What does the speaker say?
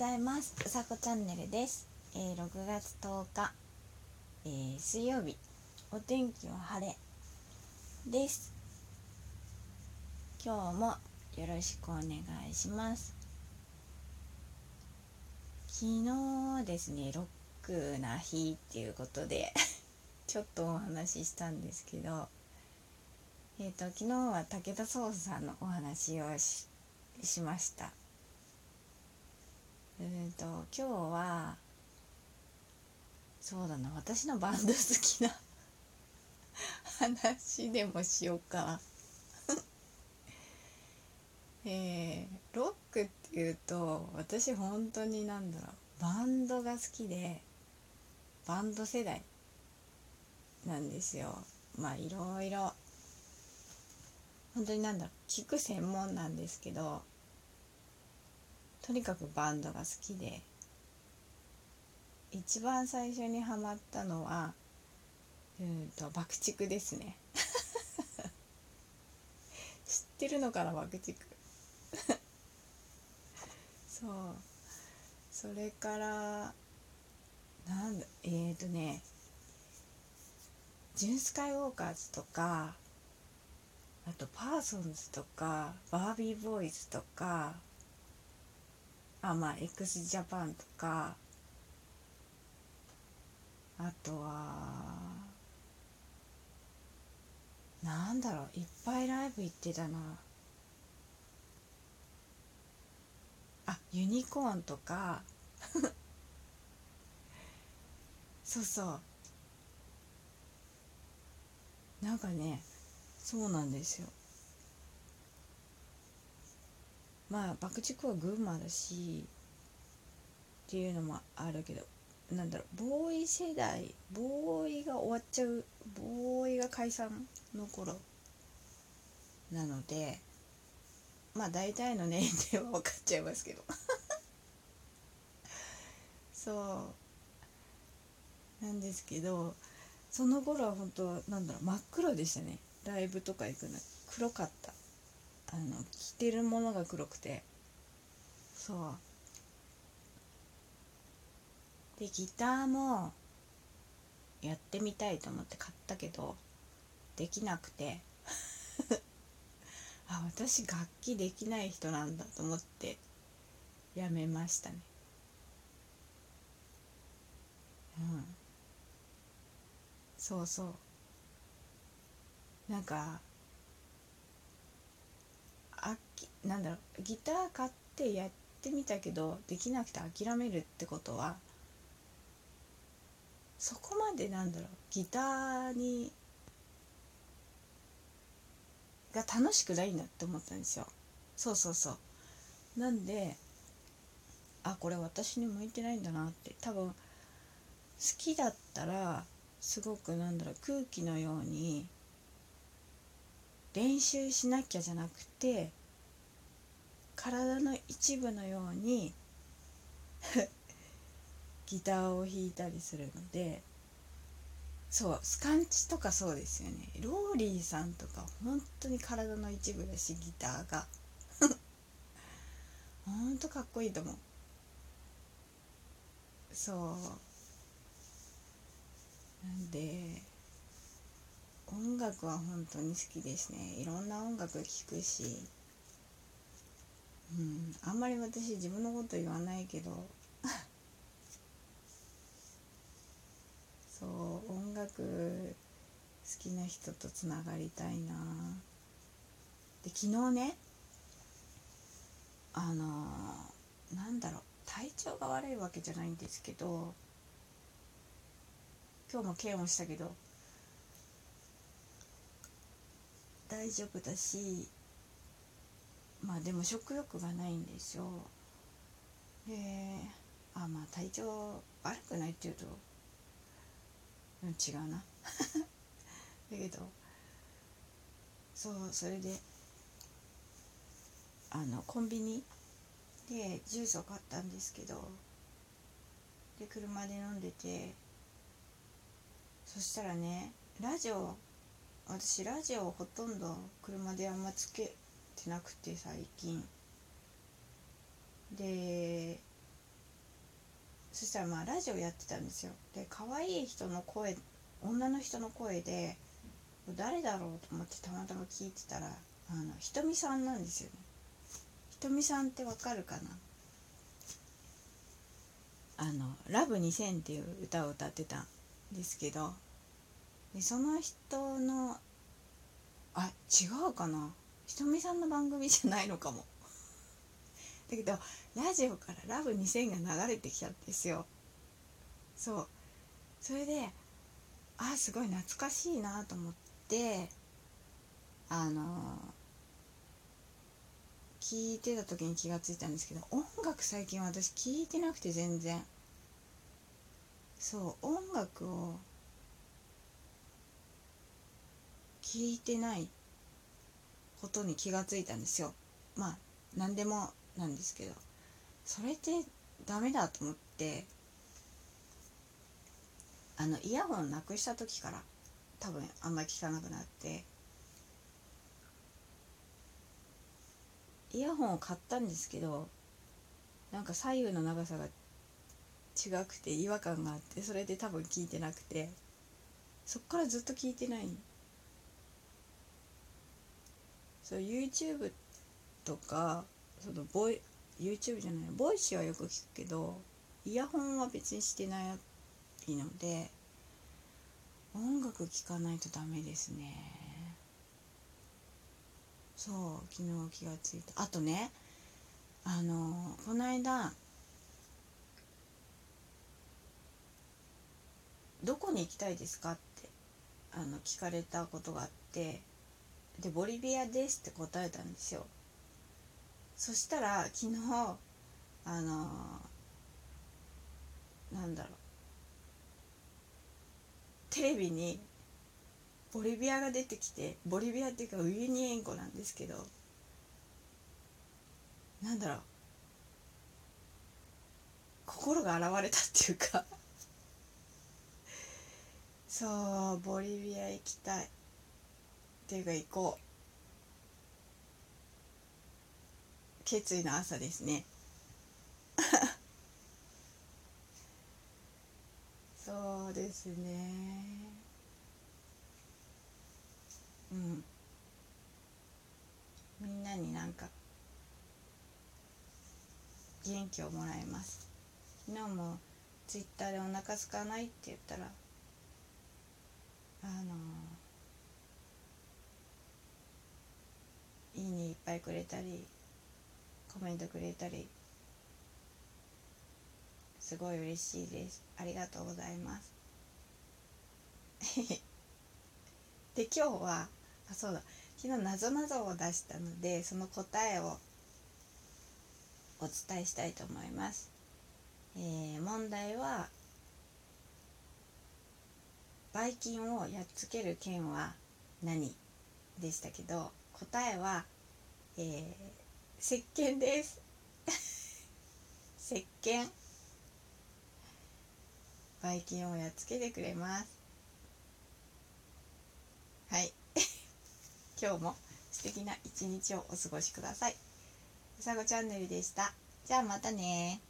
ざいます。うさこチャンネルです、えー、6月10日、えー水曜日。お天気は晴れです。今日もよろしくお願いします。昨日ですねロックな日っていうことで ちょっとお話ししたんですけどえー、と昨日は武田壮さんのお話をししました。ー、と今日はそうだな私のバンド好きな話でもしようか。な えー、ロックっていうと私本当になんだろうバンドが好きでバンド世代なんですよ。まあいろいろ。本当になんだろう聞く専門なんですけどとにかくバンドが好きで。一番最初にハマったのはうんと爆竹ですね。知ってるのかな爆竹。そう。それからなんだえーとねジュンスカイウォーカーズとかあとパーソンズとかバービーボーイズとかあまあ x ジャパンとかあとはなんだろういっぱいライブ行ってたな。あユニコーンとか。そうそう。なんかねそうなんですよ。まあ爆竹は群馬だしっていうのもあるけどなんだろうボーイ世代ボーイが終わっちゃうボーイが解散の頃なのでまあ大体の年齢は分かっちゃいますけど。そうなんですけどその頃は本当なんだろう真っ黒でしたね。ライブとか行くの。黒かった。あの着てるものが黒くて。そう。でギターもやってみたいと思って買ったけどできなくて。あ私楽器できない人なんだと思ってやめましたね。うん。そうそう。なんかあきなんだろうギター買ってやってみたけどできなくて諦めるってことはそこまでなんだろうギターにが楽しくないんだって思ったんですよ。そうそうそう。なんであこれ私に向いてないんだなって。多分好きだったらすごくなんだろう空気のように練習しなきゃじゃなくて体の一部のように ギターを弾いたりするのでそうスカンチとかそうですよね。ローリーさんとか本当に体の一部だしギターが。本当かっこいいと思う。そう。なんで音楽は本当に好きですね。いろんな音楽聴くし。うん。あんまり私自分のこと言わないけど。そう音楽好きな人とつながりたいな。で昨日ねあのーなんだろう体調が悪いわけじゃないんですけど今日も検温したけど大丈夫だしまあでも食欲がないんですよであまあ体調悪くないっていうとうん違うな。だけどそうそれであのコンビニでジュースを買ったんですけどで車で飲んでてそしたらねラジオ私ラジオほとんど車であんまつけてなくて最近。でそしたらまあラジオやってたんですよ。で可愛い人の声女の人の声で誰だろうと思ってたまたま聞いてたらあのひとみさんなんですよね。ひとみさんってわかるかな？あの「ラブ2000」っていう歌を歌ってたんですけどでその人のあ違うかな？ひとみさんの番組じゃないのかも。だけどラジオから「ラブ2000」が流れてきたんですよ。そう。それであすごい懐かしいなと思ってあの聞いてた時に気がついたんですけど音楽最近私聞いてなくて全然。そう音楽を聞いてないことに気がついたんですよ。まあ何でもなんですけど。それってダメだと思ってあのイヤホンなくした時から多分あんまり聞かなくなって。イヤホンを買ったんですけどなんか左右の長さが違くて違和感があってそれで多分聞いてなくてそっからずっと聞いてない。そう YouTube とかそのボイ YouTube じゃない Voicy はよく聞くけどイヤホンは別にしてないので音楽聴かないとダメですねそう昨日気がついたあとねあのこの間「どこに行きたいですか?」ってあの聞かれたことがあってでボリビアですって答えたんですよ。そしたら昨日あのなんだろう。テレビにボリビアが出てきてボリビアっていうかウユニ塩湖なんですけどなんだろう。心が洗われたっていうか。そうボリビア行きたい。っていうか行こう。決意の朝ですね。そうですね。うん。みんなになんか元気をもらいます。昨日もツイッターでお腹空かないって言ったらあのいいねいっぱいくれたりコメントくれたりすごい嬉しいです。ありがとうございます。で今日はあそうだ。昨日なぞなぞを出したのでその答えをお伝えしたいと思います、えー、問題はばい菌をやっつける剣は何？でしたけど答えは、えー、石鹸です。石鹸。ばい菌をやっつけてくれます。はい。今日も素敵な一日をお過ごしください。うさごチャンネルでした。じゃあまたね